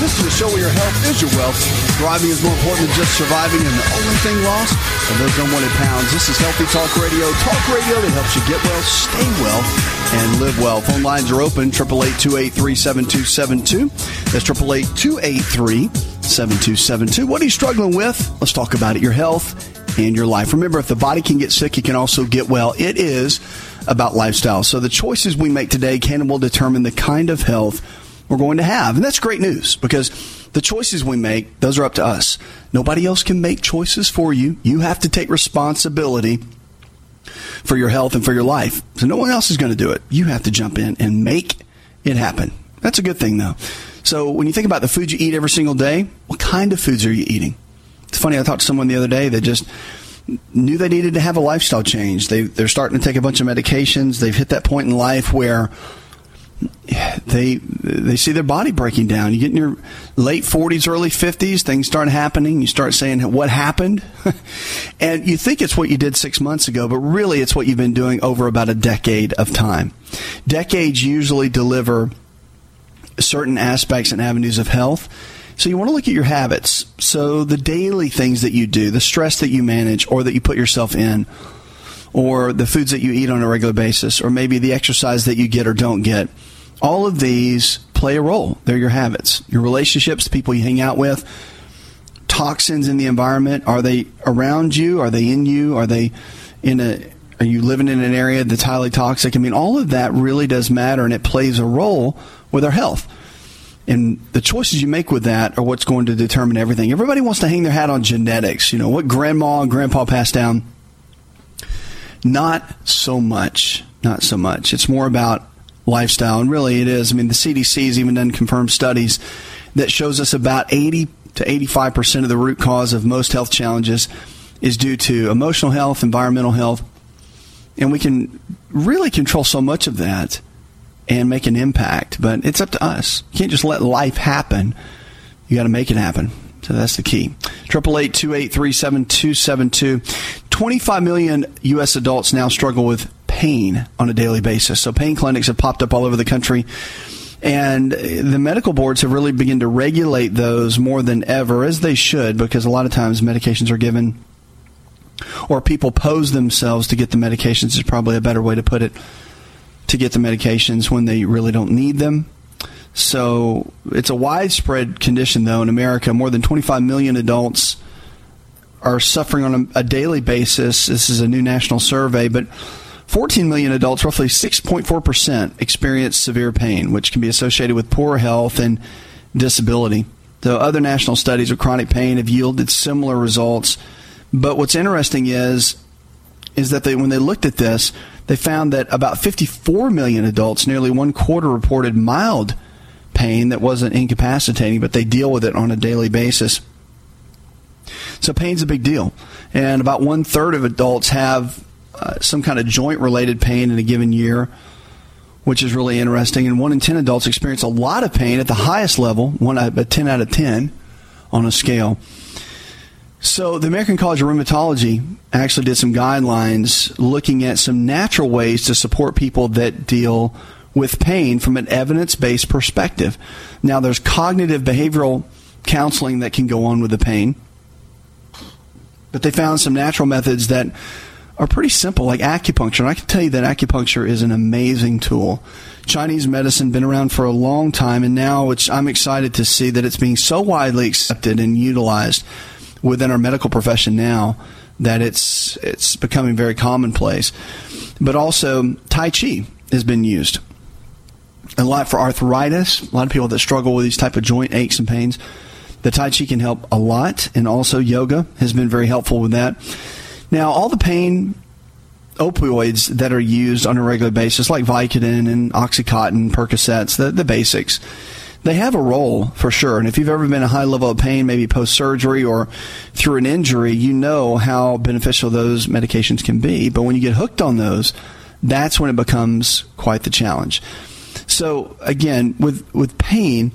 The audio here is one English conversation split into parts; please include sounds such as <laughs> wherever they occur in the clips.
This is a show where your health is your wealth. Thriving is more important than just surviving, and the only thing lost are those unwanted pounds. This is Healthy Talk Radio. Talk radio that helps you get well, stay well, and live well. Phone lines are open, 888-283-7272. That's 888-283-7272. What are you struggling with? Let's talk about it, your health and your life. Remember, if the body can get sick, it can also get well. It is about lifestyle. So the choices we make today can and will determine the kind of health we're going to have. And that's great news because the choices we make, those are up to us. Nobody else can make choices for you. You have to take responsibility for your health and for your life. So no one else is going to do it. You have to jump in and make it happen. That's a good thing though. So when you think about the food you eat every single day, what kind of foods are you eating? It's funny. I talked to someone the other day that just knew they needed to have a lifestyle change. They, they're starting to take a bunch of medications. They've hit that point in life where they they see their body breaking down. You get in your late 40s, early 50s, things start happening. You start saying, "What happened?" <laughs> and you think it's what you did six months ago, but really it's what you've been doing over about a decade of time. Decades usually deliver certain aspects and avenues of health. So you want to look at your habits. So the daily things that you do, the stress that you manage or that you put yourself in, or the foods that you eat on a regular basis, or maybe the exercise that you get or don't get all of these play a role. They're your habits, your relationships, the people you hang out with, toxins in the environment. Are they around you? Are they in you? Are they in a are you living in an area that's highly toxic? I mean, all of that really does matter and it plays a role with our health. And the choices you make with that are what's going to determine everything. Everybody wants to hang their hat on genetics, you know, what grandma and grandpa passed down. Not so much. Not so much. It's more about lifestyle. And really, it is. I mean, the CDC has even done confirmed studies that shows us about 80 to 85% of the root cause of most health challenges is due to emotional health, environmental health. And we can really control so much of that and make an impact. But it's up to us. You can't just let life happen. You got to make it happen. So that's the key. Triple eight two eight three seven two seven two. Twenty five million U.S. adults now struggle with pain on a daily basis. So pain clinics have popped up all over the country. And the medical boards have really begun to regulate those more than ever, as they should, because a lot of times medications are given or people pose themselves to get the medications is probably a better way to put it to get the medications when they really don't need them. So it's a widespread condition, though, in America. More than 25 million adults are suffering on a, a daily basis. This is a new national survey, but 14 million adults, roughly 6.4%, experience severe pain, which can be associated with poor health and disability. Though other national studies of chronic pain have yielded similar results. But what's interesting is is that they, when they looked at this, they found that about 54 million adults, nearly one quarter, reported mild pain that wasn't incapacitating, but they deal with it on a daily basis. So pain's a big deal, and about one third of adults have uh, some kind of joint related pain in a given year, which is really interesting. And one in 10 adults experience a lot of pain at the highest level, one a 10 out of 10 on a scale. So, the American College of Rheumatology actually did some guidelines looking at some natural ways to support people that deal with pain from an evidence based perspective. Now, there's cognitive behavioral counseling that can go on with the pain, but they found some natural methods that are pretty simple, like acupuncture. And I can tell you that acupuncture is an amazing tool. Chinese medicine been around for a long time, and now which I'm excited to see that it's being so widely accepted and utilized within our medical profession now that it's it's becoming very commonplace. but also Tai Chi has been used a lot for arthritis. A lot of people that struggle with these type of joint aches and pains. The Tai Chi can help a lot, and also yoga has been very helpful with that. Now, all the pain opioids that are used on a regular basis, like Vicodin and Oxycontin, Percocets, the, the basics, they have a role for sure. And if you've ever been in a high level of pain, maybe post surgery or through an injury, you know how beneficial those medications can be. But when you get hooked on those, that's when it becomes quite the challenge. So again, with with pain,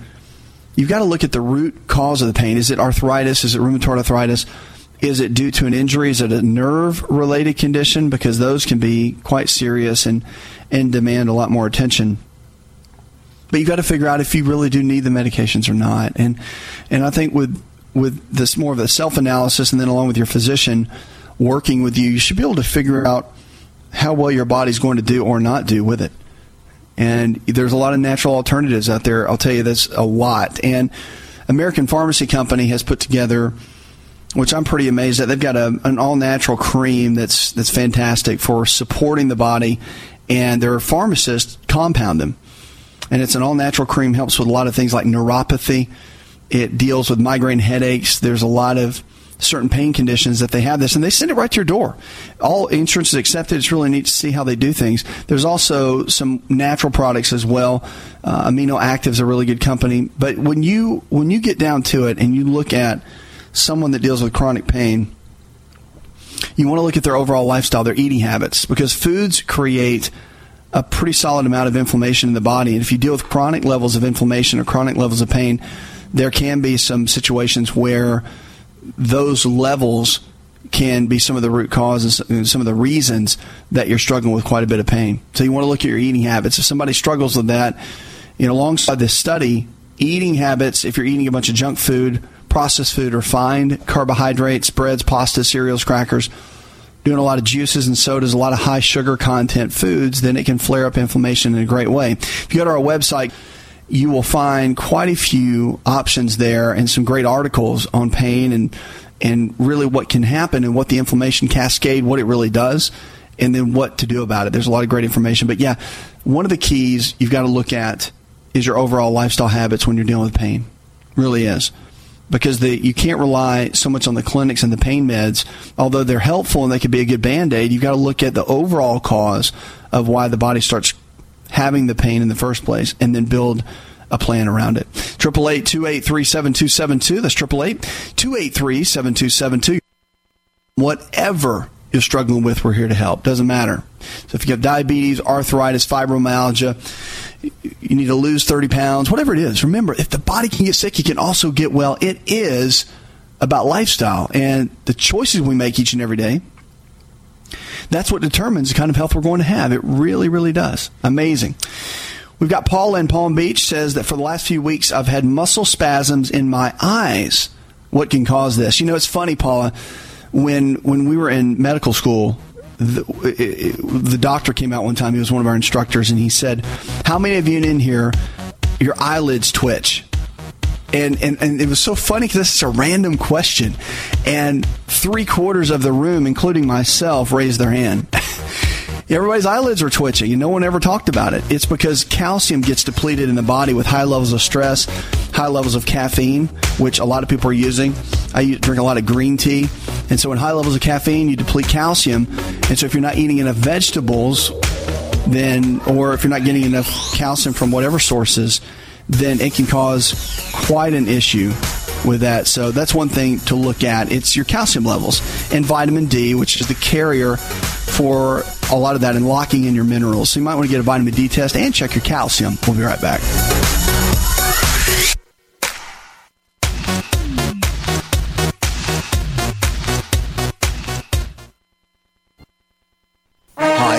you've got to look at the root cause of the pain. Is it arthritis? Is it rheumatoid arthritis? Is it due to an injury? Is it a nerve related condition? Because those can be quite serious and, and demand a lot more attention. But you've got to figure out if you really do need the medications or not. And and I think with with this more of a self analysis and then along with your physician working with you, you should be able to figure out how well your body's going to do or not do with it. And there's a lot of natural alternatives out there. I'll tell you this a lot. And American Pharmacy Company has put together, which I'm pretty amazed at. They've got a, an all natural cream that's that's fantastic for supporting the body, and their pharmacists compound them. And it's an all natural cream helps with a lot of things like neuropathy. It deals with migraine headaches. There's a lot of certain pain conditions that they have this, and they send it right to your door. All insurance is accepted. It's really neat to see how they do things. There's also some natural products as well. Uh, Amino Active's a really good company, but when you when you get down to it and you look at someone that deals with chronic pain, you want to look at their overall lifestyle, their eating habits, because foods create a pretty solid amount of inflammation in the body. And if you deal with chronic levels of inflammation or chronic levels of pain, there can be some situations where those levels can be some of the root causes and some of the reasons that you're struggling with quite a bit of pain. So you want to look at your eating habits. If somebody struggles with that, you know, alongside this study, eating habits, if you're eating a bunch of junk food, processed food, refined carbohydrates, breads, pasta, cereals, crackers, doing a lot of juices and sodas, a lot of high sugar content foods, then it can flare up inflammation in a great way. If you go to our website, you will find quite a few options there and some great articles on pain and and really what can happen and what the inflammation cascade, what it really does, and then what to do about it. There's a lot of great information. But yeah, one of the keys you've got to look at is your overall lifestyle habits when you're dealing with pain. Really is. Because the, you can't rely so much on the clinics and the pain meds, although they're helpful and they could be a good band aid. You've got to look at the overall cause of why the body starts having the pain in the first place and then build a plan around it. 888 283 7272. That's 888 283 7272. Whatever you're struggling with, we're here to help. Doesn't matter. So if you have diabetes, arthritis, fibromyalgia, you need to lose 30 pounds, whatever it is, remember, if the body can get sick, you can also get well. It is about lifestyle and the choices we make each and every day that's what determines the kind of health we're going to have. It really, really does. Amazing. We've got Paula in Palm Beach says that for the last few weeks I've had muscle spasms in my eyes. What can cause this? You know, it's funny, Paula. When when we were in medical school, the, the doctor came out one time. He was one of our instructors, and he said, "How many of you in here, your eyelids twitch?" And, and, and it was so funny because this is a random question. And three quarters of the room, including myself, raised their hand. <laughs> Everybody's eyelids are twitching, and no one ever talked about it. It's because calcium gets depleted in the body with high levels of stress, high levels of caffeine, which a lot of people are using. I drink a lot of green tea, and so in high levels of caffeine, you deplete calcium. And so if you're not eating enough vegetables, then, or if you're not getting enough calcium from whatever sources, then it can cause quite an issue with that. So that's one thing to look at. It's your calcium levels and vitamin D, which is the carrier for a lot of that and locking in your minerals. So you might want to get a vitamin D test and check your calcium. We'll be right back.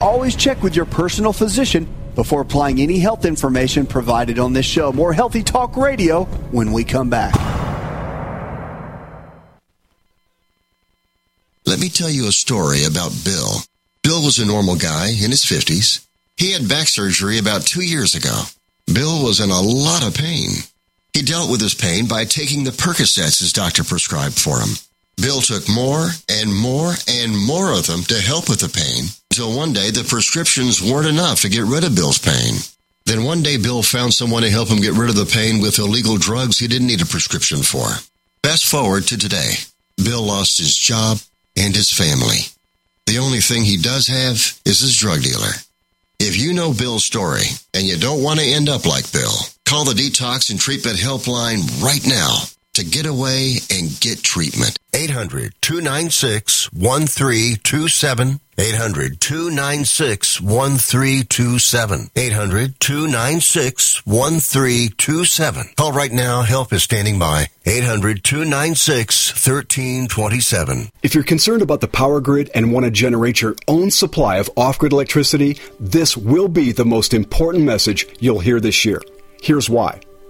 Always check with your personal physician before applying any health information provided on this show. More Healthy Talk Radio when we come back. Let me tell you a story about Bill. Bill was a normal guy in his 50s. He had back surgery about two years ago. Bill was in a lot of pain. He dealt with his pain by taking the Percocets his doctor prescribed for him. Bill took more and more and more of them to help with the pain until one day the prescriptions weren't enough to get rid of Bill's pain. Then one day Bill found someone to help him get rid of the pain with illegal drugs he didn't need a prescription for. Fast forward to today. Bill lost his job and his family. The only thing he does have is his drug dealer. If you know Bill's story and you don't want to end up like Bill, call the Detox and Treatment Helpline right now to get away and get treatment. 800 296 1327. 800 296 1327. 800 296 1327. Call right now. Help is standing by. 800 296 1327. If you're concerned about the power grid and want to generate your own supply of off grid electricity, this will be the most important message you'll hear this year. Here's why.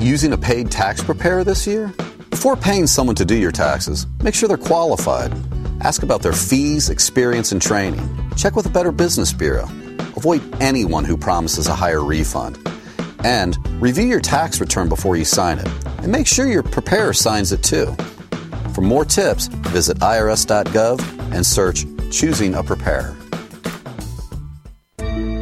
Using a paid tax preparer this year? Before paying someone to do your taxes, make sure they're qualified. Ask about their fees, experience, and training. Check with a Better Business Bureau. Avoid anyone who promises a higher refund. And review your tax return before you sign it. And make sure your preparer signs it too. For more tips, visit irs.gov and search Choosing a Preparer.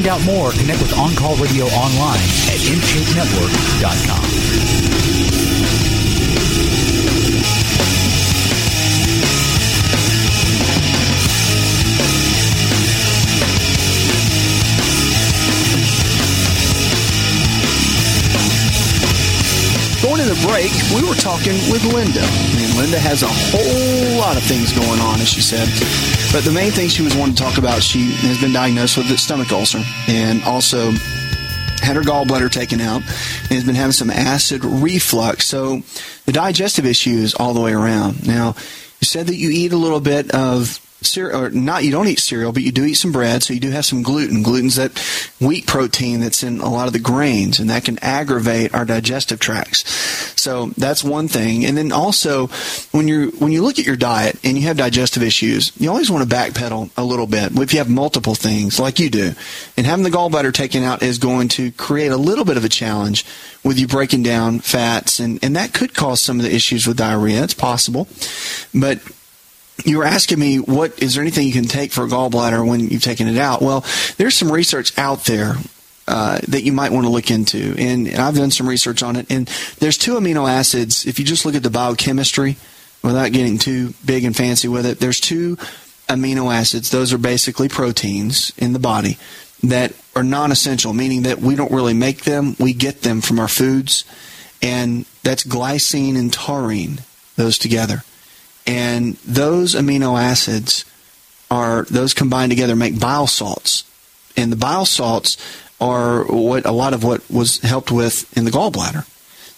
Find out more, connect with On Call Radio online at InShapeNetwork.com. break, we were talking with Linda. And Linda has a whole lot of things going on, as she said. But the main thing she was wanting to talk about, she has been diagnosed with a stomach ulcer and also had her gallbladder taken out and has been having some acid reflux. So the digestive issues all the way around. Now, you said that you eat a little bit of cereal, or not, you don't eat cereal, but you do eat some bread, so you do have some gluten. Gluten's that wheat protein that's in a lot of the grains, and that can aggravate our digestive tracts. So that's one thing. And then also, when you when you look at your diet and you have digestive issues, you always want to backpedal a little bit. If you have multiple things like you do, and having the gallbladder taken out is going to create a little bit of a challenge with you breaking down fats, and, and that could cause some of the issues with diarrhea. It's possible, but you were asking me what is there anything you can take for a gallbladder when you've taken it out? Well there's some research out there uh, that you might want to look into and, and i've done some research on it and there's two amino acids. If you just look at the biochemistry without getting too big and fancy with it there's two amino acids. Those are basically proteins in the body that are non-essential meaning that we don't really make them we get them from our foods and that's glycine and taurine those together and those amino acids are those combined together make bile salts. And the bile salts are what a lot of what was helped with in the gallbladder.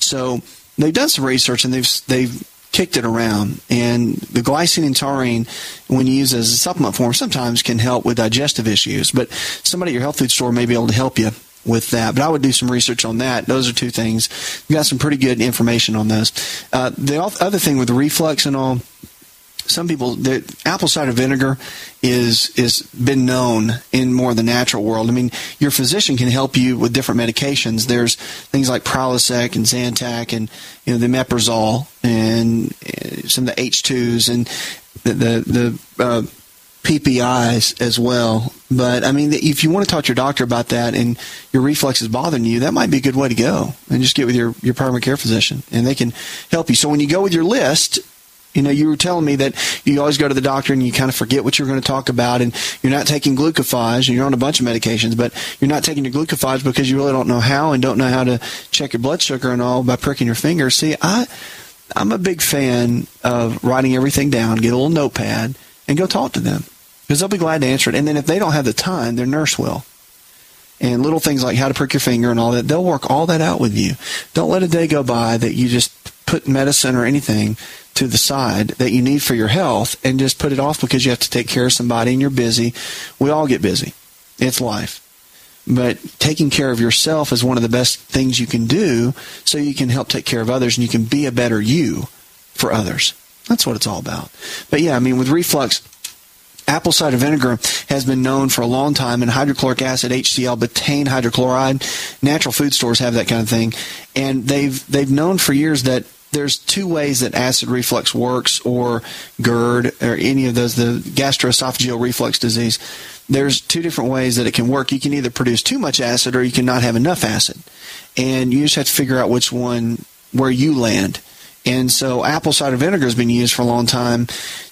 So they've done some research and they've they've kicked it around. And the glycine and taurine, when used as a supplement form, sometimes can help with digestive issues. But somebody at your health food store may be able to help you with that. But I would do some research on that. Those are two things. Got some pretty good information on those. Uh, the other thing with reflux and all, some people the apple cider vinegar is is been known in more the natural world. I mean, your physician can help you with different medications. There's things like Prilosec and Zantac and you know the Omeprazole and uh, some of the H2s and the the, the uh, PPIs as well. But I mean, if you want to talk to your doctor about that and your reflux is bothering you, that might be a good way to go. And just get with your, your primary care physician and they can help you. So when you go with your list, you know, you were telling me that you always go to the doctor and you kind of forget what you're going to talk about, and you're not taking glucophage, and you're on a bunch of medications, but you're not taking your glucophage because you really don't know how and don't know how to check your blood sugar and all by pricking your finger. See, I, I'm a big fan of writing everything down, get a little notepad, and go talk to them because they'll be glad to answer it. And then if they don't have the time, their nurse will. And little things like how to prick your finger and all that, they'll work all that out with you. Don't let a day go by that you just put medicine or anything to the side that you need for your health and just put it off because you have to take care of somebody and you're busy. We all get busy. It's life. But taking care of yourself is one of the best things you can do so you can help take care of others and you can be a better you for others. That's what it's all about. But yeah, I mean, with reflux, apple cider vinegar has been known for a long time and hydrochloric acid HCl betaine hydrochloride. Natural food stores have that kind of thing. And they've they've known for years that there's two ways that acid reflux works or GERD or any of those the gastroesophageal reflux disease. There's two different ways that it can work. You can either produce too much acid or you can not have enough acid. And you just have to figure out which one where you land. And so apple cider vinegar has been used for a long time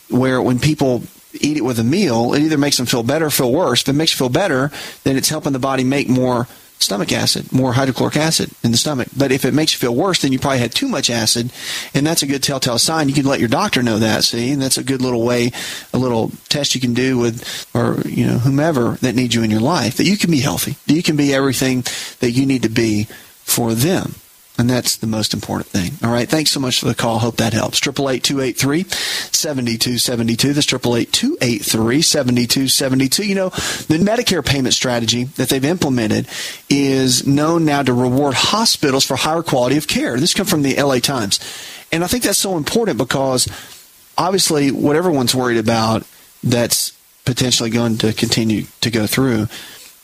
where when people eat it with a meal, it either makes them feel better or feel worse. If it makes you feel better, then it's helping the body make more stomach acid, more hydrochloric acid in the stomach. But if it makes you feel worse, then you probably had too much acid, and that's a good telltale sign. You can let your doctor know that, see, and that's a good little way, a little test you can do with, or, you know, whomever that needs you in your life, that you can be healthy, that you can be everything that you need to be for them. And that's the most important thing. All right. Thanks so much for the call. Hope that helps. 888-283-7272. That's 888-283-7272. You know, the Medicare payment strategy that they've implemented is known now to reward hospitals for higher quality of care. This comes from the LA Times. And I think that's so important because obviously what everyone's worried about that's potentially going to continue to go through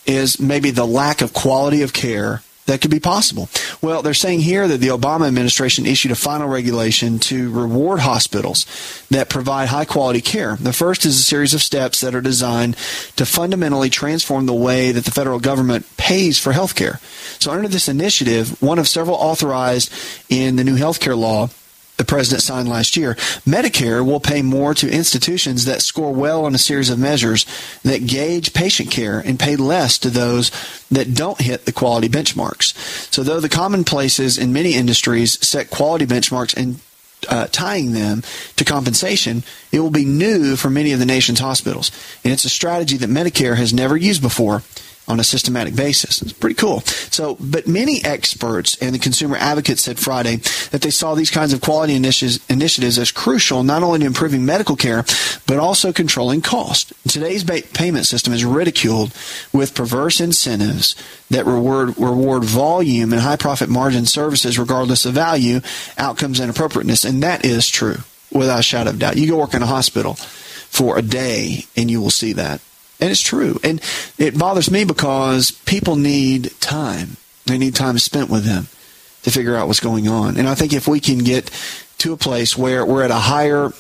is maybe the lack of quality of care that could be possible? Well, they're saying here that the Obama administration issued a final regulation to reward hospitals that provide high quality care. The first is a series of steps that are designed to fundamentally transform the way that the federal government pays for health care. So, under this initiative, one of several authorized in the new health care law, the president signed last year, Medicare will pay more to institutions that score well on a series of measures that gauge patient care and pay less to those that don't hit the quality benchmarks. So, though the commonplaces in many industries set quality benchmarks and uh, tying them to compensation, it will be new for many of the nation's hospitals. And it's a strategy that Medicare has never used before on a systematic basis. It's pretty cool. So, but many experts and the consumer advocates said Friday that they saw these kinds of quality initiatives, initiatives as crucial not only to improving medical care, but also controlling cost. Today's payment system is ridiculed with perverse incentives that reward, reward volume and high profit margin services regardless of value, outcomes, and appropriateness. And that is true without a shadow of doubt. You go work in a hospital for a day and you will see that. And it's true. And it bothers me because people need time. They need time spent with them to figure out what's going on. And I think if we can get to a place where we're at a higher,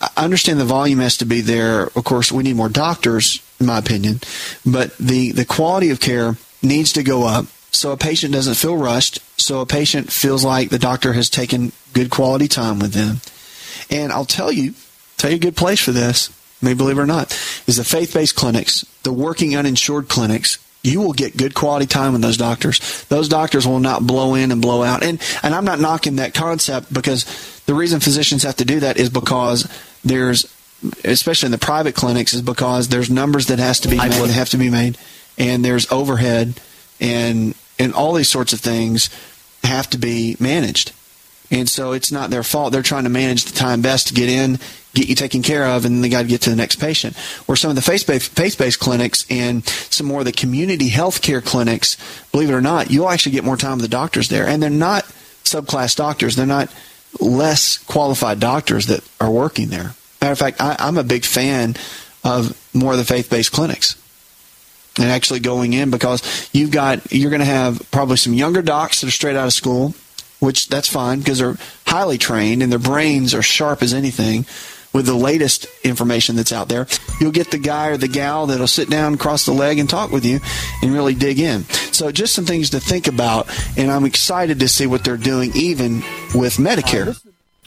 I understand the volume has to be there. Of course, we need more doctors, in my opinion, but the, the quality of care needs to go up so a patient doesn't feel rushed, so a patient feels like the doctor has taken good quality time with them. And I'll tell you, tell you a good place for this may believe it or not, is the faith based clinics, the working uninsured clinics. You will get good quality time with those doctors. Those doctors will not blow in and blow out. And and I'm not knocking that concept because the reason physicians have to do that is because there's especially in the private clinics is because there's numbers that has to be made that have to be made and there's overhead and and all these sorts of things have to be managed. And so it's not their fault. They're trying to manage the time best to get in, get you taken care of, and then they got to get to the next patient. Or some of the faith-based, clinics and some more of the community health care clinics, believe it or not, you'll actually get more time with the doctors there. And they're not subclass doctors. They're not less qualified doctors that are working there. Matter of fact, I, I'm a big fan of more of the faith-based clinics and actually going in because you've got you're going to have probably some younger docs that are straight out of school which that's fine because they're highly trained and their brains are sharp as anything with the latest information that's out there. You'll get the guy or the gal that'll sit down, cross the leg, and talk with you and really dig in. So, just some things to think about, and I'm excited to see what they're doing even with Medicare.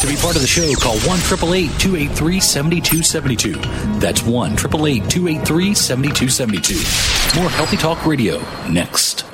To be part of the show, call 1 888 283 7272. That's 1 888 283 7272. More Healthy Talk Radio next.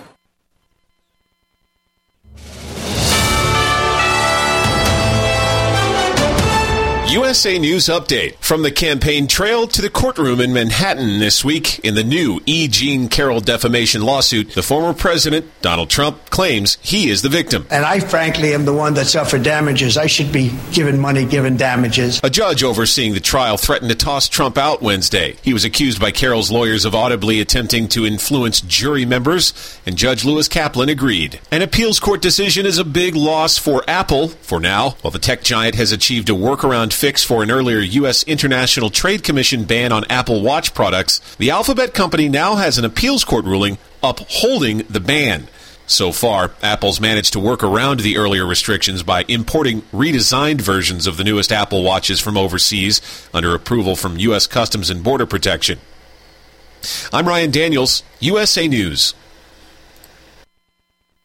USA News Update. From the campaign trail to the courtroom in Manhattan this week in the new E. Jean Carroll defamation lawsuit, the former president, Donald Trump, claims he is the victim. And I frankly am the one that suffered damages. I should be given money, given damages. A judge overseeing the trial threatened to toss Trump out Wednesday. He was accused by Carroll's lawyers of audibly attempting to influence jury members, and Judge Lewis Kaplan agreed. An appeals court decision is a big loss for Apple for now, while the tech giant has achieved a workaround fix for an earlier U.S. International Trade Commission ban on Apple Watch products, the Alphabet company now has an appeals court ruling upholding the ban. So far, Apple's managed to work around the earlier restrictions by importing redesigned versions of the newest Apple Watches from overseas under approval from U.S. Customs and Border Protection. I'm Ryan Daniels, USA News.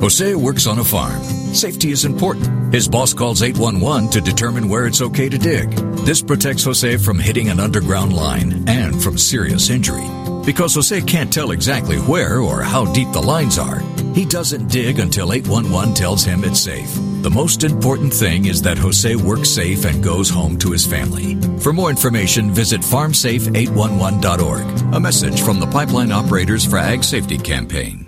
Jose works on a farm. Safety is important. His boss calls 811 to determine where it's okay to dig. This protects Jose from hitting an underground line and from serious injury. Because Jose can't tell exactly where or how deep the lines are, he doesn't dig until 811 tells him it's safe. The most important thing is that Jose works safe and goes home to his family. For more information, visit farmsafe811.org. A message from the Pipeline Operators for Ag Safety Campaign.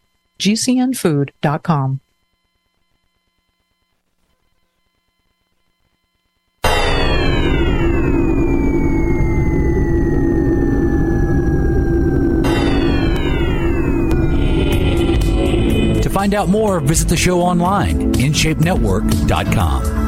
gcnfood.com. To find out more, visit the show online, InShapeNetwork.com.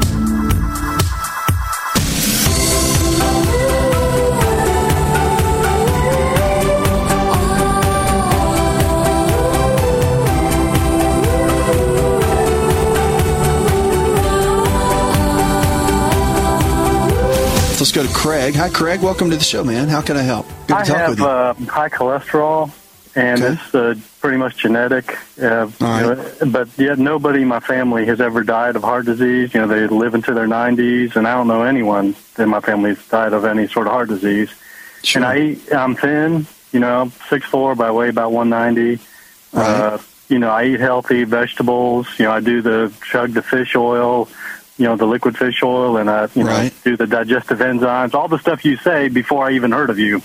Let's go to Craig. Hi, Craig. Welcome to the show, man. How can I help? Good to I talk have with you. uh, high cholesterol, and Okay. it's uh, pretty much genetic. Uh, you know, but yet, nobody in my family has ever died of heart disease. You know, they live into their 90s, and I don't know anyone in my family that's died of any sort of heart disease. Sure. And I eat, I'm thin. You know, six four, but I weigh about 190. Uh, you know, I eat healthy vegetables. You know, I do the chug the fish oil. You know, the liquid fish oil, and I, you know, do the digestive enzymes. All the stuff you say before I even heard of you.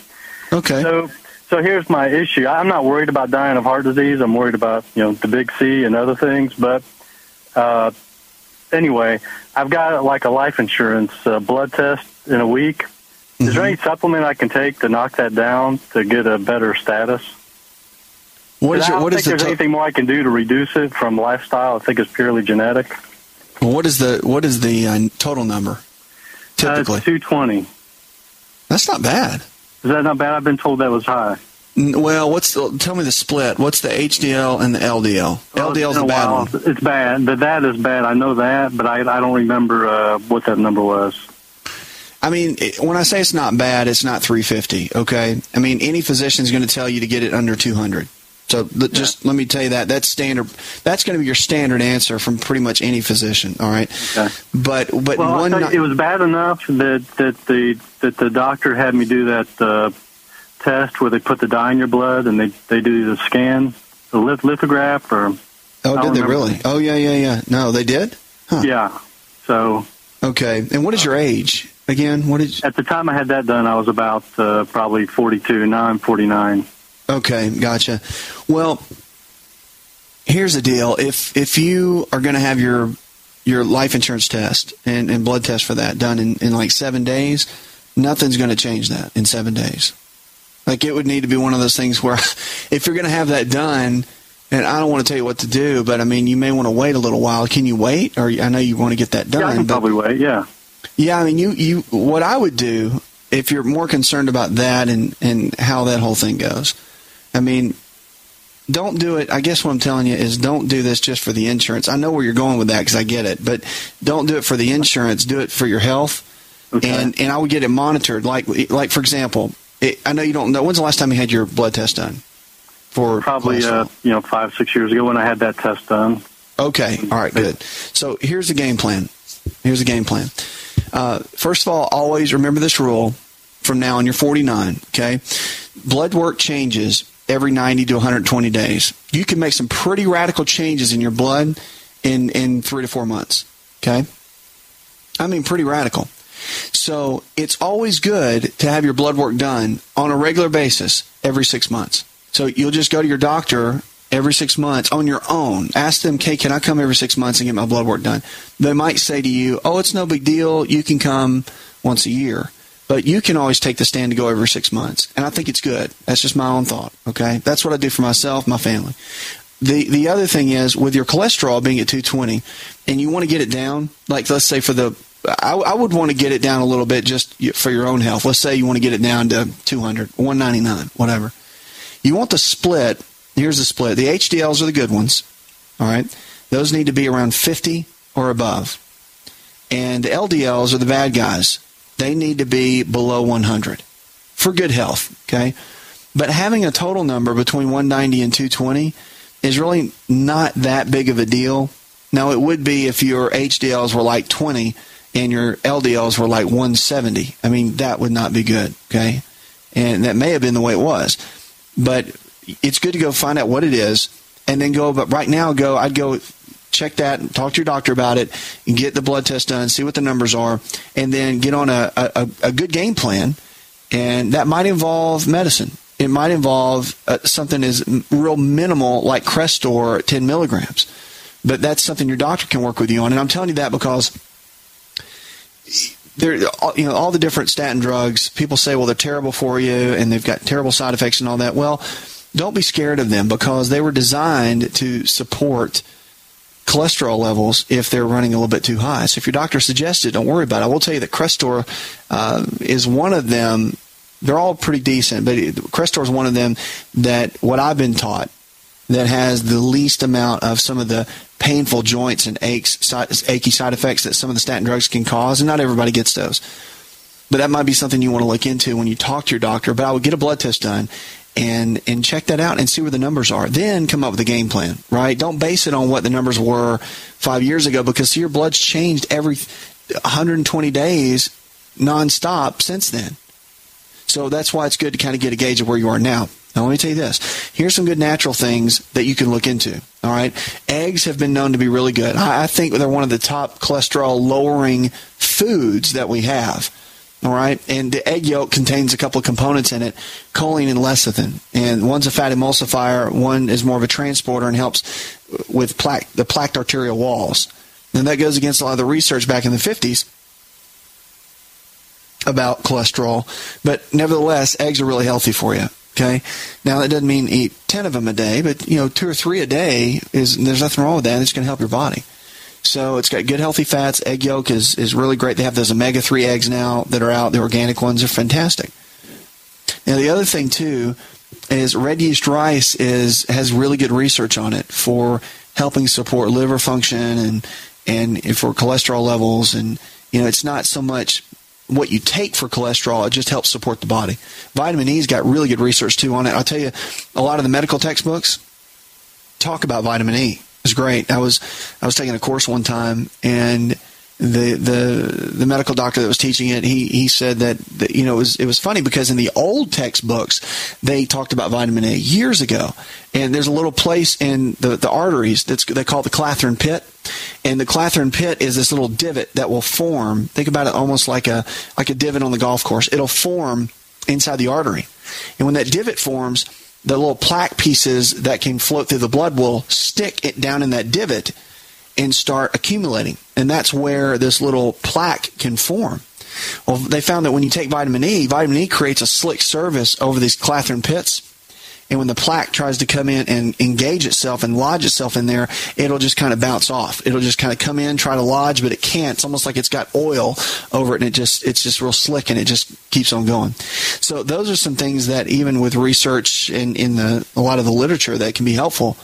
Okay. So, so here's my issue. I'm not worried about dying of heart disease. I'm worried about you know the big C and other things. But uh, anyway, I've got like a life insurance uh, blood test in a week. Is there any supplement I can take to knock that down to get a better status? What is I your- don't what is think the there's to- anything more I can do to reduce it from lifestyle. I think it's purely genetic. What is the what is the uh, total number? Typically, two twenty. That's not bad. Is that not bad? I've been told that was high. Well, what's the, tell me the split? What's the HDL and the LDL? Well, LDL is a bad while. one. It's bad. The that is bad. I know that, but I I don't remember uh, what that number was. I mean, when I say it's not bad, it's not 350. Okay. I mean, any physician is going to tell you to get it under 200. So th- just let me tell you that that's standard. That's going to be your standard answer from pretty much any physician. All right. Okay. But but well, one it was bad enough that that the that the doctor had me do that uh, test where they put the dye in your blood and they they do the scan, the lith- lithograph, or oh did they remember. really? Oh yeah yeah yeah. No, they did. Huh. yeah. So Okay. And what is your age again? What is? at the time I had that done, I was about uh, probably forty two. Now I'm forty nine. Okay, gotcha. Well, here's the deal: if if you are going to have your your life insurance test and, and blood test for that done in, in like seven days, nothing's going to change that in seven days. Like it would need to be one of those things where, <laughs> if you're going to have that done, and I don't want to tell you what to do, but I mean you may want to wait a little while. Can you wait? Or I know you want to get that done. Yeah, I can but- probably wait. Yeah. yeah, I mean, you, you, what I would do if you're more concerned about that and, and how that whole thing goes, I mean, don't do it. I guess what I'm telling you is don't do this just for the insurance. I know where you're going with that because I get it, but don't do it for the insurance. Do it for your health. And, and I would get it monitored. Like, like for example, it, I know you don't know. When's the last time you had your blood test done? For Probably uh, you know five six years ago when I had that test done. Okay. All right. Good. So here's the game plan. Here's the game plan. Uh, first of all, always remember this rule from now on. You're 49. Okay. Blood work changes every 90 to 120 days. You can make some pretty radical changes in your blood in in three to four months. Okay. I mean, pretty radical. So it's always good to have your blood work done on a regular basis every six months. So you'll just go to your doctor every six months on your own. Ask them, okay, can I come every six months and get my blood work done? They might say to you, oh, it's no big deal. You can come once a year. But you can always take the stand to go every six months. And I think it's good. That's just my own thought. Okay. That's what I do for myself, my family. The the other thing is with your cholesterol being at 220 and you want to get it down, like let's say for the I, I would want to get it down a little bit just for your own health. Let's say you want to get it down to 200, 199, whatever. You want the split. Here's the split. The HDLs are the good ones. All right. Those need to be around 50 or above. And the LDLs are the bad guys. They need to be below 100 for good health. Okay. But having a total number between 190 and 220 is really not that big of a deal. Now, it would be if your HDLs were like 20 and your LDLs were like 170. I mean, that would not be good. Okay. And that may have been the way it was. But it's good to go find out what it is and then go. But right now, go, I'd go check that, and talk to your doctor about it, get the blood test done, see what the numbers are, and then get on a, a, a good game plan. And that might involve medicine. It might involve uh, something as real minimal like Crestor, 10 milligrams. But that's something your doctor can work with you on. And I'm telling you that because there, you know, all the different statin drugs, people say, well, they're terrible for you and they've got terrible side effects and all that. Well, don't be scared of them because they were designed to support cholesterol levels if they're running a little bit too high. So if your doctor suggests it, don't worry about it. I will tell you that Crestor uh, is one of them. They're all pretty decent, but Crestor is one of them that what I've been taught that has the least amount of some of the painful joints and aches, achy side effects that some of the statin drugs can cause, and not everybody gets those. But that might be something you want to look into when you talk to your doctor. But I would get a blood test done and and check that out and see where the numbers are. Then come up with a game plan, right? Don't base it on what the numbers were five years ago because your blood's changed every 120 days nonstop since then. So that's why it's good to kind of get a gauge of where you are now. Now, let me tell you this. Here's some good natural things that you can look into. All right. Eggs have been known to be really good. I, I think they're one of the top cholesterol lowering foods that we have. All right. And the egg yolk contains a couple of components in it, choline and lecithin. And one's a fat emulsifier, one is more of a transporter and helps with plaque, the plaqued arterial walls. And that goes against a lot of the research back in the 50s about cholesterol. But nevertheless, eggs are really healthy for you. Okay. Now that doesn't mean eat ten of them a day, but you know two or three a day is there's nothing wrong with that. It's going to help your body. So it's got good healthy fats. Egg yolk is is really great. They have those omega three eggs now that are out. The organic ones are fantastic. Now the other thing too is red yeast rice is has really good research on it for helping support liver function and and for cholesterol levels and you know it's not so much what you take for cholesterol. It just helps support the body. Vitamin E's got really good research too on it. I'll tell you, a lot of the medical textbooks talk about vitamin E. It's great. I was I was taking a course one time and the the the medical doctor that was teaching it he he said that, that you know it was it was funny because in the old textbooks they talked about vitamin A years ago. And there's a little place in the the arteries that's they call the Clathrin pit. And the Clathrin pit is this little divot that will form think about it almost like a like a divot on the golf course. It'll form inside the artery. And when that divot forms the little plaque pieces that can float through the blood will stick it down in that divot and start accumulating. And that's where this little plaque can form. Well, they found that when you take vitamin E, vitamin E creates a slick surface over these Clathrin pits. And when the plaque tries to come in and engage itself and lodge itself in there, it'll just kind of bounce off. It'll just kind of come in, try to lodge, but it can't. It's almost like it's got oil over it and it just, it's just real slick and it just keeps on going. So those are some things that even with research in, in the, a lot of the literature that can be helpful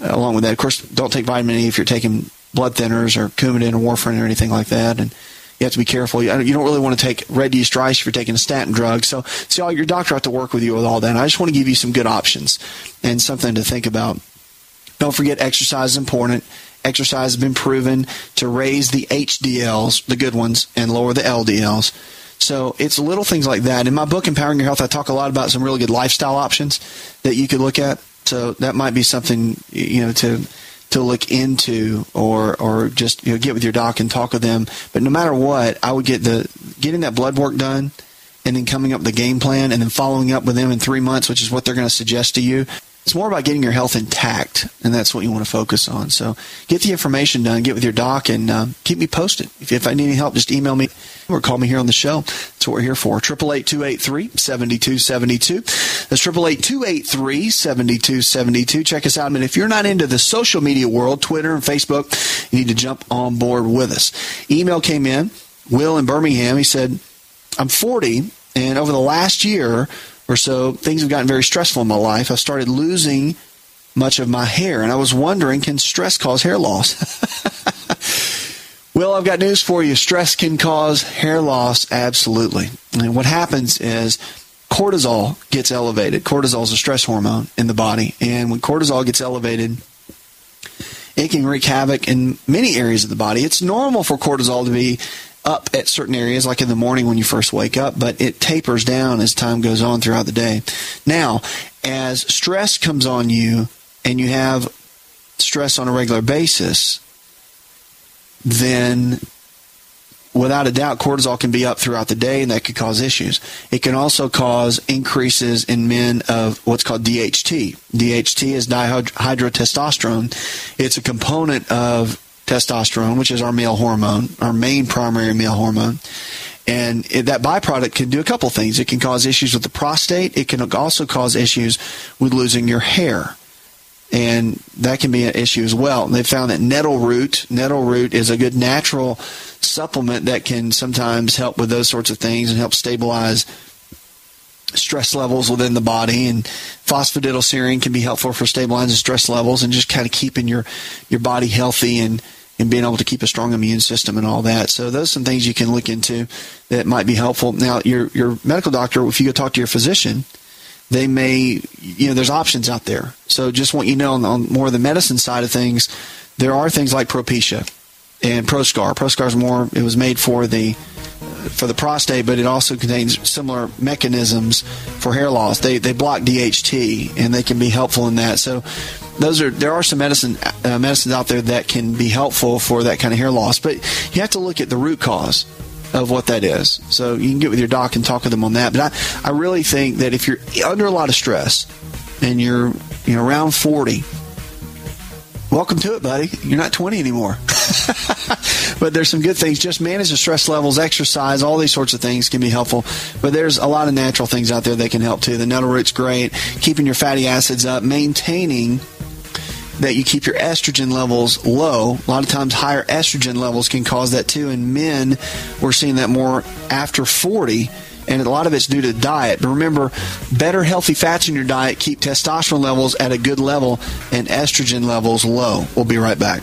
uh, along with that. Of course, don't take vitamin E if you're taking blood thinners or Coumadin or warfarin or anything like that. And you have to be careful. You don't really want to take red yeast rice if you're taking a statin drug. So, see, your doctor have to work with you with all that. And I just want to give you some good options and something to think about. Don't forget, exercise is important. Exercise has been proven to raise the HDLs, the good ones, and lower the LDLs. So it's little things like that. In my book, Empowering Your Health, I talk a lot about some really good lifestyle options that you could look at. So that might be something you know to to look into or or just you know get with your doc and talk with them. But no matter what, I would get the getting that blood work done and then coming up with a game plan and then following up with them in three months, which is what they're going to suggest to you. It's more about getting your health intact, and that's what you want to focus on. So get the information done, get with your doc, and uh, keep me posted. If, if I need any help, just email me or call me here on the show. That's what we're here for. 888-283-7272. That's 888-283-7272. Check us out. And if you're not into the social media world, Twitter and Facebook, you need to jump on board with us. Email came in. Will in Birmingham, he said, I'm 40, and over the last year, or so, things have gotten very stressful in my life. I started losing much of my hair, and I was wondering, can stress cause hair loss? <laughs> well, I've got news for you. Stress can cause hair loss, absolutely. And what happens is cortisol gets elevated. Cortisol is a stress hormone in the body, and when cortisol gets elevated, it can wreak havoc in many areas of the body. It's normal for cortisol to be up at certain areas, like in the morning when you first wake up, but it tapers down as time goes on throughout the day. Now, as stress comes on you and you have stress on a regular basis, then without a doubt, cortisol can be up throughout the day and that could cause issues. It can also cause increases in men of what's called DHT. DHT is dihydrotestosterone. It's a component of testosterone, which is our male hormone, our main primary male hormone. And it, that byproduct can do a couple things. It can cause issues with the prostate. It can also cause issues with losing your hair. And that can be an issue as well. And they found that nettle root, nettle root is a good natural supplement that can sometimes help with those sorts of things and help stabilize stress levels within the body and phosphatidylserine can be helpful for stabilizing stress levels and just kind of keeping your your body healthy and and being able to keep a strong immune system and all that. So those are some things you can look into that might be helpful. Now your your medical doctor, if you go talk to your physician, they may you know there's options out there. So just want you know on, on more of the medicine side of things, there are things like Propecia and Proscar. Proscar is more it was made for the for the prostate, but it also contains similar mechanisms for hair loss. They they block DHT and they can be helpful in that. So those are there are some medicine uh, medicines out there that can be helpful for that kind of hair loss, but you have to look at the root cause of what that is. So you can get with your doc and talk with them on that. But I, I really think that if you're under a lot of stress and you're you know around 40 welcome to it, buddy. You're not 20 anymore. <laughs> but there's some good things. Just manage the stress levels, exercise, all these sorts of things can be helpful. But there's a lot of natural things out there that can help too. The nettle root's great. Keeping your fatty acids up, maintaining that you keep your estrogen levels low. A lot of times, higher estrogen levels can cause that too. In men, we're seeing that more after 40 and a lot of it's due to diet. But remember, better healthy fats in your diet keep testosterone levels at a good level and estrogen levels low. We'll be right back.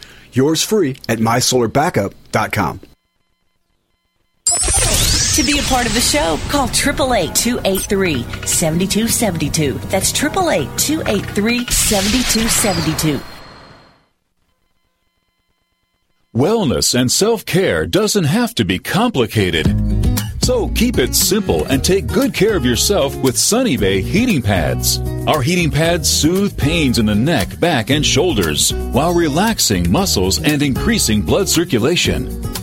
Yours free at mysolarbackup.com. To be a part of the show, call 888-283-7272. That's 888-283-7272. Wellness and self care doesn't have to be complicated. So keep it simple and take good care of yourself with Sunny Bay heating pads. Our heating pads soothe pains in the neck, back, and shoulders while relaxing muscles and increasing blood circulation.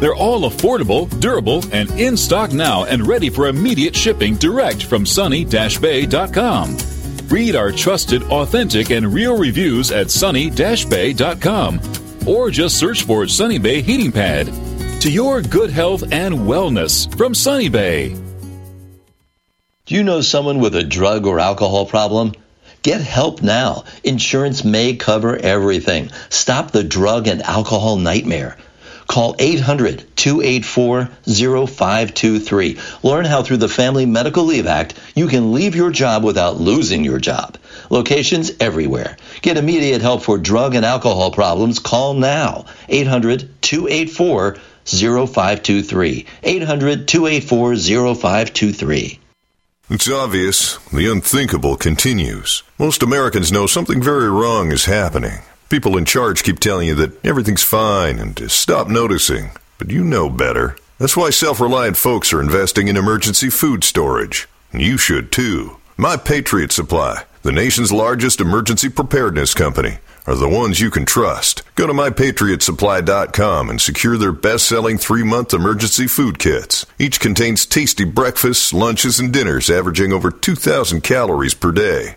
They're all affordable, durable, and in stock now and ready for immediate shipping direct from sunny-bay.com. Read our trusted, authentic, and real reviews at sunny-bay.com or just search for Sunny Bay Heating Pad. To your good health and wellness from Sunny Bay. Do you know someone with a drug or alcohol problem? Get help now. Insurance may cover everything. Stop the drug and alcohol nightmare. Call 800 284 0523. Learn how through the Family Medical Leave Act you can leave your job without losing your job. Locations everywhere. Get immediate help for drug and alcohol problems. Call now. 800 284 0523. 800 284 0523. It's obvious. The unthinkable continues. Most Americans know something very wrong is happening. People in charge keep telling you that everything's fine and to stop noticing. But you know better. That's why self reliant folks are investing in emergency food storage. And you should too. My Patriot Supply, the nation's largest emergency preparedness company, are the ones you can trust. Go to mypatriotsupply.com and secure their best selling three month emergency food kits. Each contains tasty breakfasts, lunches, and dinners averaging over 2,000 calories per day.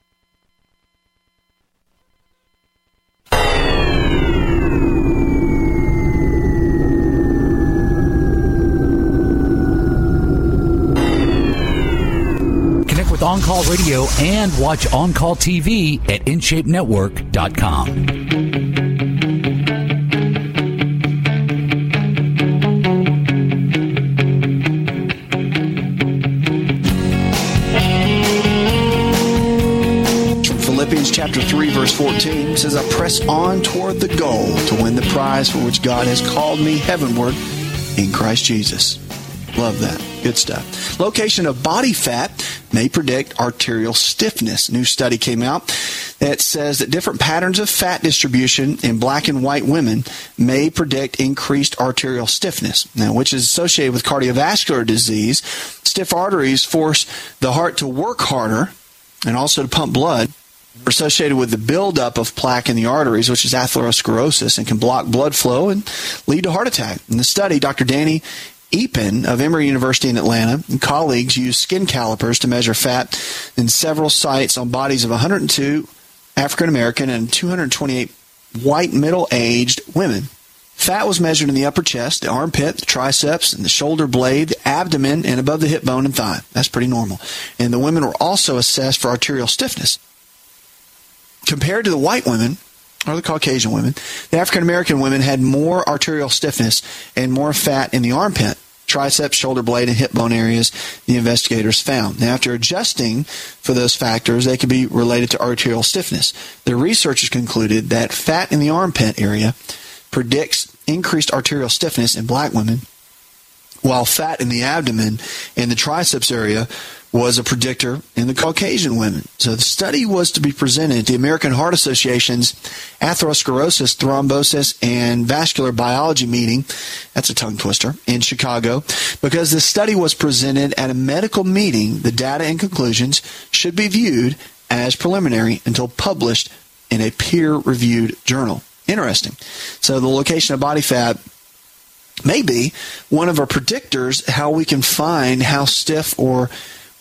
With On Call Radio and watch On Call TV at InShapeNetwork.com. Philippians chapter 3 verse 14 says, I press on toward the goal to win the prize for which God has called me heavenward in Christ Jesus. Love that. Good stuff. Location of body fat may predict arterial stiffness. New study came out that says that different patterns of fat distribution in black and white women may predict increased arterial stiffness. Now, which is associated with cardiovascular disease. Stiff arteries force the heart to work harder and also to pump blood associated with the buildup of plaque in the arteries, which is atherosclerosis, and can block blood flow and lead to heart attack. In the study, Dr. Danny Eapen of Emory University in Atlanta and colleagues used skin calipers to measure fat in several sites on bodies of 102 African American and 228 white middle aged women. Fat was measured in the upper chest, the armpit, the triceps, and the shoulder blade, the abdomen, and above the hip bone and thigh. That's pretty normal. And the women were also assessed for arterial stiffness. Compared to the white women, or the Caucasian women, the African American women had more arterial stiffness and more fat in the armpit, triceps, shoulder blade, and hip bone areas, the investigators found. Now, after adjusting for those factors, they could be related to arterial stiffness. The researchers concluded that fat in the armpit area predicts increased arterial stiffness in black women, while fat in the abdomen and the triceps area was a predictor in the Caucasian women. So the study was to be presented at the American Heart Association's atherosclerosis, thrombosis, and vascular biology meeting. That's a tongue twister in Chicago. Because the study was presented at a medical meeting, the data and conclusions should be viewed as preliminary until published in a peer-reviewed journal. Interesting. So the location of body fat may be one of our predictors how we can find how stiff or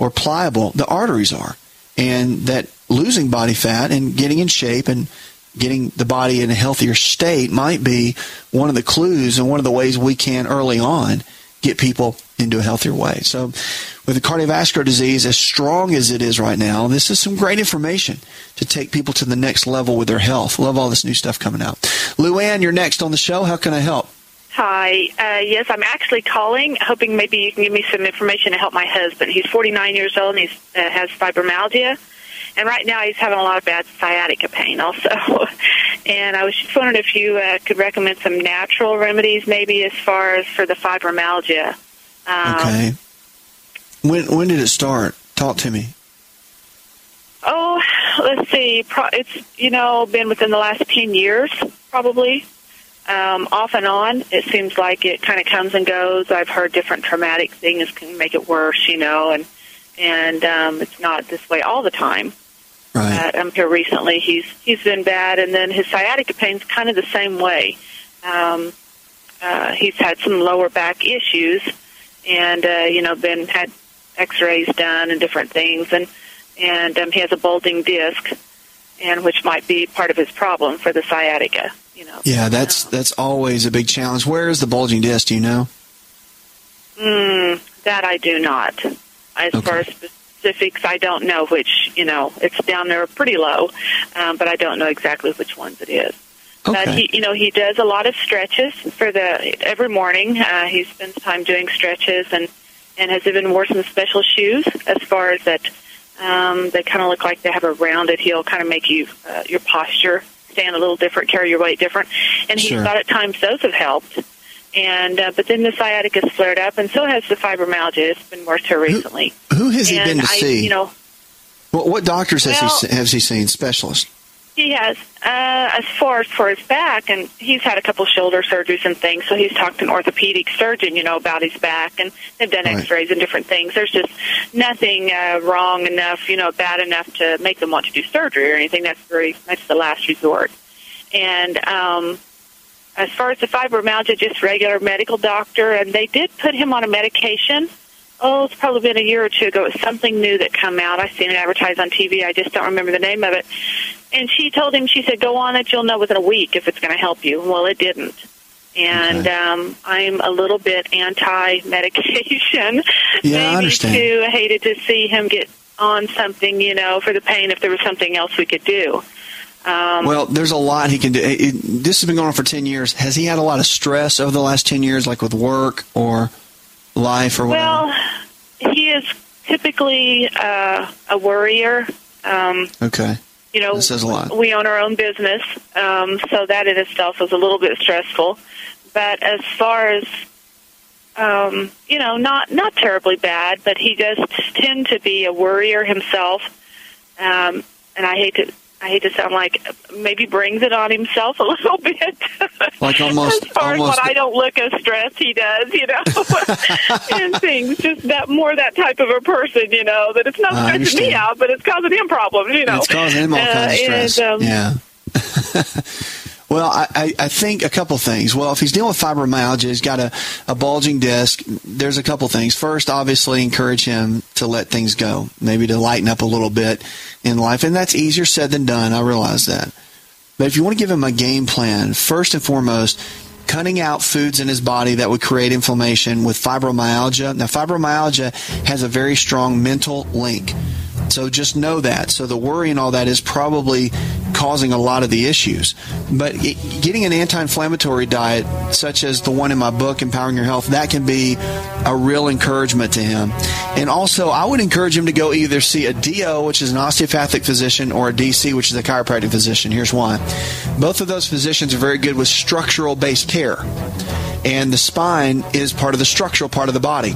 or pliable the arteries are. And that losing body fat and getting in shape and getting the body in a healthier state might be one of the clues and one of the ways we can early on get people into a healthier way. So with the cardiovascular disease as strong as it is right now, this is some great information to take people to the next level with their health. Love all this new stuff coming out. Luann, you're next on the show. How can I help? Hi. Uh, yes, I'm actually calling, hoping maybe you can give me some information to help my husband. He's 49 years old and he uh, has fibromyalgia, and right now he's having a lot of bad sciatica pain also. <laughs> and I was just wondering if you uh, could recommend some natural remedies, maybe as far as for the fibromyalgia. Um, okay. When when did it start? Talk to me. Oh, let's see. Pro- it's you know been within the last 10 years, probably um, off and on. It seems like it kind of comes and goes. I've heard different traumatic things can make it worse, you know, and and um, it's not this way all the time. Right. Uh, I'm here recently. He's he's been bad, and then his sciatica pain's kind of the same way. Um, uh, he's had some lower back issues, and uh, you know, been had X-rays done and different things, and and um, he has a bulging disc, and which might be part of his problem for the sciatica. You know. Yeah, that's that's always a big challenge. Where is the bulging disc? Do you know? Mm, that I do not. As Okay. far as specifics, I don't know which. You know, it's down there pretty low, um, but I don't know exactly which ones it is. But Okay. he, you know, he does a lot of stretches for the every morning. Uh, he spends time doing stretches and and has even wore some special shoes as far as that. Um, they kind of look like they have a rounded heel, kind of make you uh, your posture stand a little different, carry your weight different. And he Sure. thought at times those have helped. And uh, but then the sciatica's flared up, and so has the fibromyalgia. It's been worse here recently. Who has he been to I, see? You know, What, what doctors has Well- he has he seen? Specialists. He has, uh, as far as for his back, and he's had a couple shoulder surgeries and things. So he's talked to an orthopedic surgeon, you know, about his back, and they've done Right. X-rays and different things. There's just nothing uh, wrong enough, you know, bad enough to make them want to do surgery or anything. That's very that's the last resort. And um, as far as the fibromyalgia, just regular medical doctor, and they did put him on a medication. Oh, it's probably been a year or two ago. It was something new that come out. I seen it advertised on TV. I just don't remember the name of it. And she told him, she said, "Go on it. You'll know within a week if it's going to help you." Well, it didn't. And um, I'm a little bit anti-medication. <laughs> Yeah, I understand. too. I hated to see him get on something, you know, for the pain. If there was something else we could do. Um, Well, there's a lot he can do. It, it- this has been going on for 10 years. Has he had a lot of stress over the last 10 years, like with work or life or whatever? Well, he is typically uh, a worrier. Um, okay. You know, That says a lot. we own our own business, um, so that in itself is a little bit stressful. But as far as um, you know, not not terribly bad, but he does tend to be a worrier himself. Um, and I hate to I hate to sound like maybe brings it on himself a <laughs> little bit. Like almost, as far almost. as when I don't look as stressed, he does, you know, <laughs> and things. Just that more that type of a person, you know, that it's not stressing me out, but it's causing him problems, you know. It's causing him all Uh, kinds of stress. and, um, yeah. <laughs> well, I, I, think a couple things. Well, if he's dealing with fibromyalgia, he's got a, a bulging disc. There's a couple things. First, obviously, encourage him to let things go, maybe to lighten up a little bit in life, and that's easier said than done. I realize that. But if you want to give him a game plan, first and foremost, cutting out foods in his body that would create inflammation with fibromyalgia. Now, fibromyalgia has a very strong mental link. So just know that. So the worry and all that is probably causing a lot of the issues. But getting an anti-inflammatory diet, such as the one in my book, Empowering Your Health, that can be a real encouragement to him. And also, I would encourage him to go either see a DO, which is an osteopathic physician, or a DC, which is a chiropractic physician. Here's why. Both of those physicians are very good with structural based care. And the spine is part of the structural part of the body.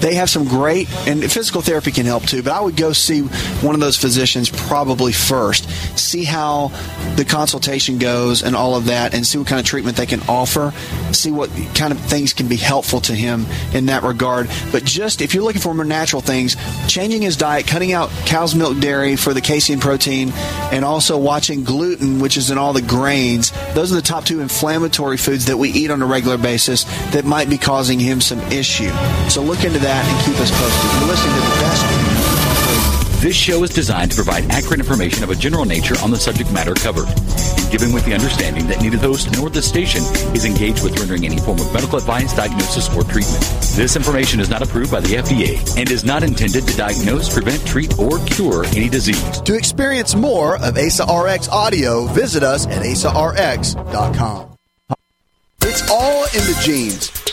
They have some great, and physical therapy can help too, but I would go see one of those physicians probably first. See how the consultation goes and all of that, and see what kind of treatment they can offer. See what kind of things can be helpful to him in that regard. But just if you're looking for more natural things, changing his diet, cutting out cow's milk dairy for the casein protein, and also watching gluten, which is in all the grains, those are the top two inflammatory foods that we eat on a regular basis that might be causing him some issue. So look into that and keep us posted. You're listening to the best. This show is designed to provide accurate information of a general nature on the subject matter covered, given with the understanding that neither the host nor the station is engaged with rendering any form of medical advice, diagnosis, or treatment. This information is not approved by the FDA and is not intended to diagnose, prevent, treat, or cure any disease. To experience more of ASA RX audio, visit us at asarx.com. It's all in the genes.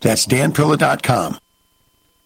That's danpilla.com.